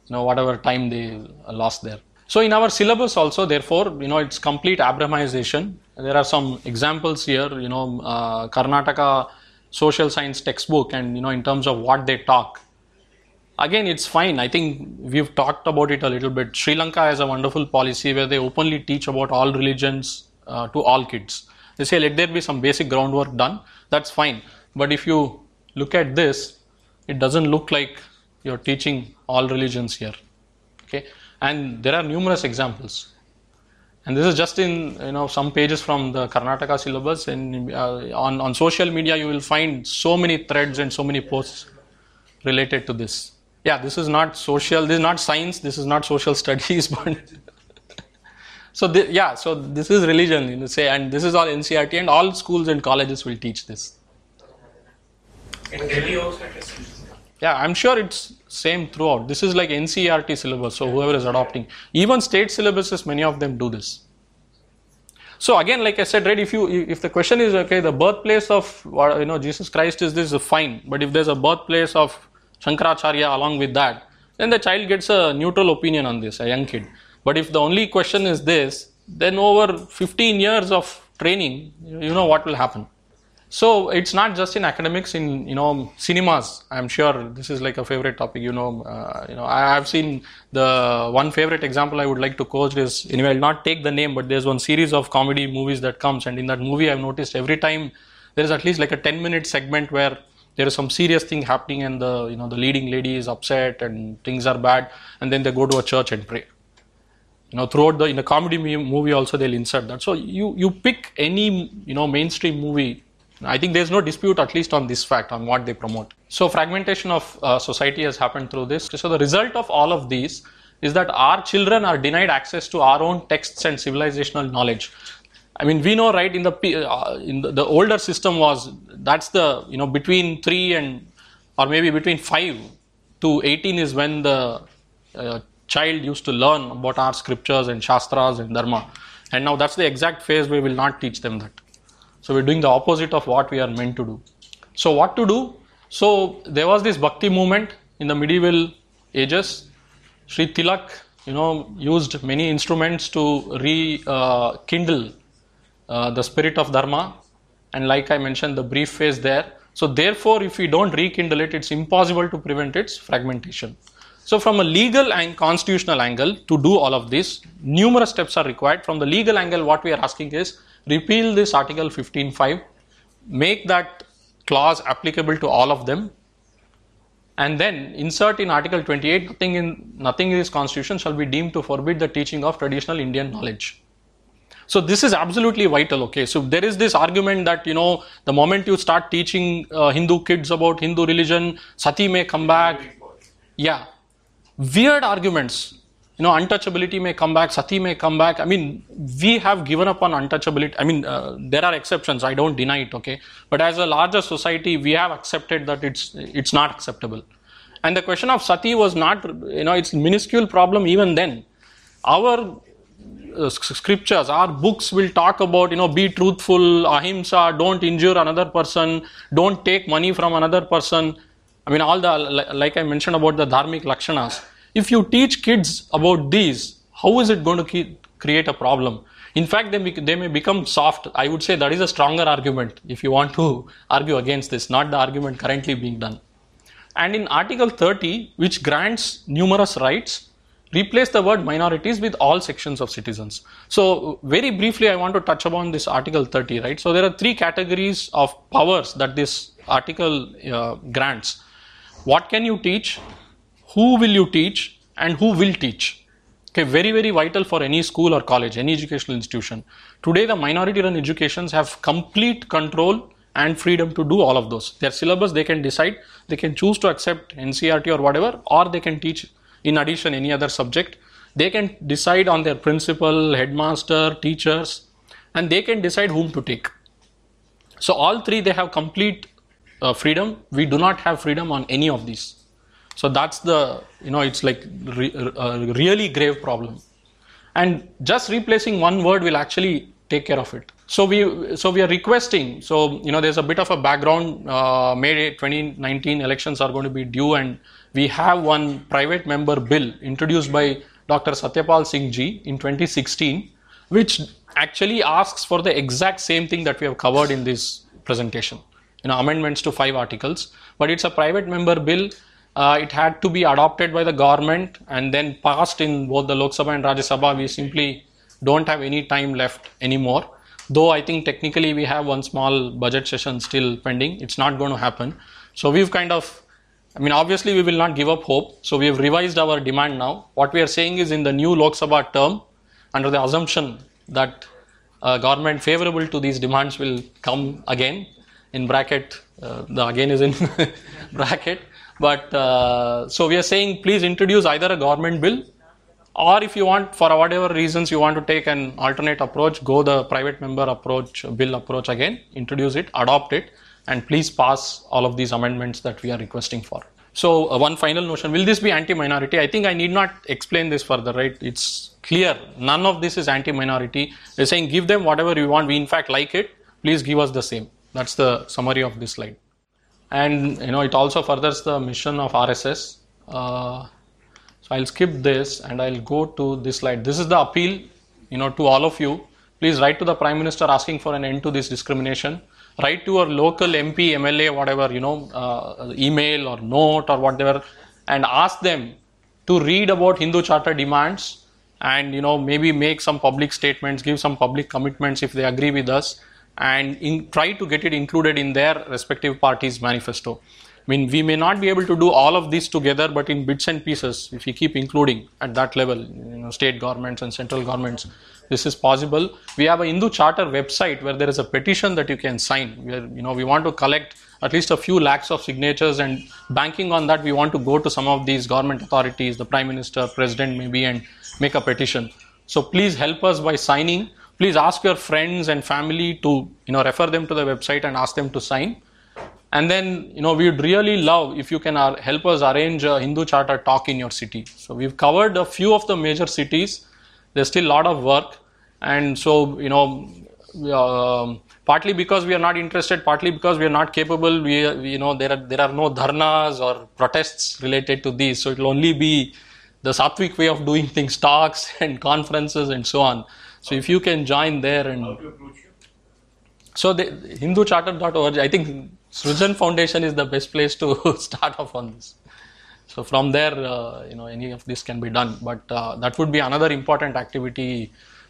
you know whatever time they lost there. So in our syllabus also therefore you know it's complete abramization. There are some examples here you know uh, karnataka social science textbook and you know in terms of what they talk. Again it's fine. I think we've talked about it a little bit. Sri lanka has a wonderful policy where they openly teach about all religions uh, to all kids. They say let there be some basic groundwork done. That's fine. But if you look at this it doesn't look like you're teaching all religions here. Okay? And there are numerous examples. And this is just in you know some pages from the karnataka syllabus. And uh, on on social media you will find so many threads and so many posts related to this. Yeah this is not social this is not science this is not social [laughs] studies but so th- yeah so this is religion you know, say and this is all ncert and all schools and colleges will teach this in delhi also yeah, I'm sure it's same throughout. This is like NCERT syllabus, so whoever is adopting. Even state syllabuses, many of them do this. So again, like I said, right, if you if the question is okay, the birthplace of uh, you know Jesus Christ is this fine, but if there's a birthplace of Shankaracharya along with that, then the child gets a neutral opinion on this, a young kid. But if the only question is this, then over 15 years of training, you know what will happen. So it's not just in academics, in you know cinemas. I'm sure this is like a favorite topic. You know, uh, you know I have seen the one favorite example I would like to quote is anyway I'll not take the name, but there's one series of comedy movies that comes, and in that movie I've noticed every time there is at least like a 10 minute segment where there is some serious thing happening and the you know the leading lady is upset and things are bad, and then they go to a church and pray you know throughout the in a comedy movie also they'll insert that so you you pick any you know mainstream movie I think there's no dispute, at least on this fact, on what they promote. So, fragmentation of uh, society has happened through this. So, the result of all of these is that our children are denied access to our own texts and civilizational knowledge. I mean, we know, right? In the uh, in the, the, older system was that's the you know between three and or maybe between five to eighteen is when the uh, child used to learn about our scriptures and shastras and dharma, and now that's the exact phase we will not teach them that. So we're doing the opposite of what we are meant to do. So what to do? So there was this bhakti movement in the medieval ages. Sri Tilak, you know, used many instruments to rekindle uh, uh, the spirit of dharma. And like I mentioned, the brief phase there. So therefore, if we don't rekindle it, it's impossible to prevent its fragmentation. So from a legal and constitutional angle, to do all of this, numerous steps are required. From the legal angle, what we are asking is repeal this Article 15.5, make that clause applicable to all of them, and then insert in Article 28 nothing in nothing in this constitution shall be deemed to forbid the teaching of traditional Indian knowledge. So this is absolutely vital. Okay, so there is this argument that you know the moment you start teaching uh, Hindu kids about Hindu religion, sati may come back. Yeah, weird arguments. You know, untouchability may come back, sati may come back. I mean, we have given up on untouchability. I mean, uh, there are exceptions. I don't deny it. Okay, but as a larger society, we have accepted that it's it's not acceptable. And the question of sati was not, you know, it's minuscule problem even then. Our uh, scriptures, our books will talk about, you know, be truthful, ahimsa, don't injure another person, don't take money from another person. I mean, all the, like I mentioned about the dharmic lakshanas. If you teach kids about these, how is it going to create a problem? In fact, they, they may become soft. I would say that is a stronger argument if you want to argue against this, not the argument currently being done. And in Article 30, which grants numerous rights, replace the word minorities with all sections of citizens. So, very briefly, I want to touch upon this Article 30, right? So, there are three categories of powers that this article uh, grants. What can you teach? Who will you teach? And who will teach? Okay, very, very vital for any school or college, any educational institution. Today, the minority run educations have complete control and freedom to do all of those. Their syllabus, they can decide, they can choose to accept NCERT or whatever, or they can teach in addition any other subject they can decide on their principal headmaster teachers and they can decide whom to take so all three they have complete uh, freedom we do not have freedom on any of these so that's the you know it's like re- a really grave problem and just replacing one word will actually take care of it so we so we are requesting so you know there's a bit of a background uh, may 2019 elections are going to be due and we have one private member bill introduced by Dr. Satyapal Singh ji in 2016, which actually asks for the exact same thing that we have covered in this presentation. You know, amendments to five articles, but it's a private member bill. Uh, it had to be adopted by the government and then passed in both the Lok Sabha and Rajya Sabha. We simply don't have any time left anymore. Though I think technically we have one small budget session still pending. It's not going to happen. So we've kind of I mean, obviously, we will not give up hope. So, we have revised our demand now. What we are saying is in the new Lok Sabha term, under the assumption that uh, government favorable to these demands will come again, in bracket, uh, the again is in [laughs] bracket. But uh, so we are saying please introduce either a government bill or if you want for whatever reasons you want to take an alternate approach go the private member approach bill approach again introduce it adopt it and please pass all of these amendments that we are requesting for. So, uh, one final notion will this be anti minority? I think I need not explain this further, right? It's clear. None of this is anti minority. We're saying give them whatever you want. We, in fact, like it. Please give us the same. That's the summary of this slide. And you know, it also furthers the mission of RSS. Uh, so I'll skip this and I'll go to this slide. This is the appeal, you know, to all of you. Please write to the Prime Minister asking for an end to this discrimination write to your local MP, MLA, whatever, you know, uh, email or note or whatever, and ask them to read about Hindu Charter demands and, you know, maybe make some public statements, give some public commitments if they agree with us, and in, try to get it included in their respective parties' manifesto. I mean, we may not be able to do all of this together, but in bits and pieces, if we keep including at that level, you know, state governments and central governments, this is possible. We have a Hindu Charter website where there is a petition that you can sign. Where you know we want to collect at least a few lakhs of signatures, and banking on that, we want to go to some of these government authorities, the Prime Minister, President, maybe, and make a petition. So please help us by signing. Please ask your friends and family to you know refer them to the website and ask them to sign. And then, you know, we would really love if you can uh, help us arrange a Hindu Charter talk in your city. So we've covered a few of the major cities. There's still a lot of work and so you know uh, partly because we are not interested partly because we are not capable we you know there are there are no dharnas or protests related to these so it will only be the sattvic way of doing things talks [laughs] and conferences and so on so if you can join there and so the hinducharter.org i think srujan foundation is the best place to [laughs] start off on this so from there uh, you know any of this can be done but uh, that would be another important activity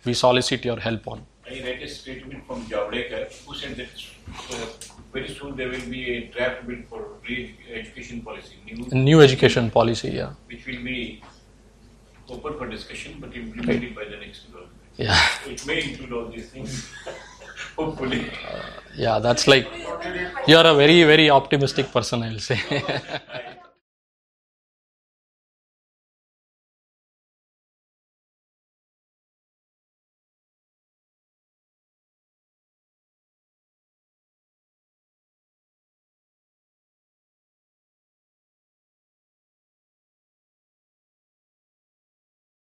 we solicit your help on. I read a statement from Javadekar who said that uh, very soon there will be a draft bill for re-education policy, new, New education policy, yeah. which will be open for discussion, but implemented by the next government. Yeah, It may include all these things, [laughs] hopefully. Uh, yeah, that's like, you're a very, very optimistic person, I'll say. [laughs]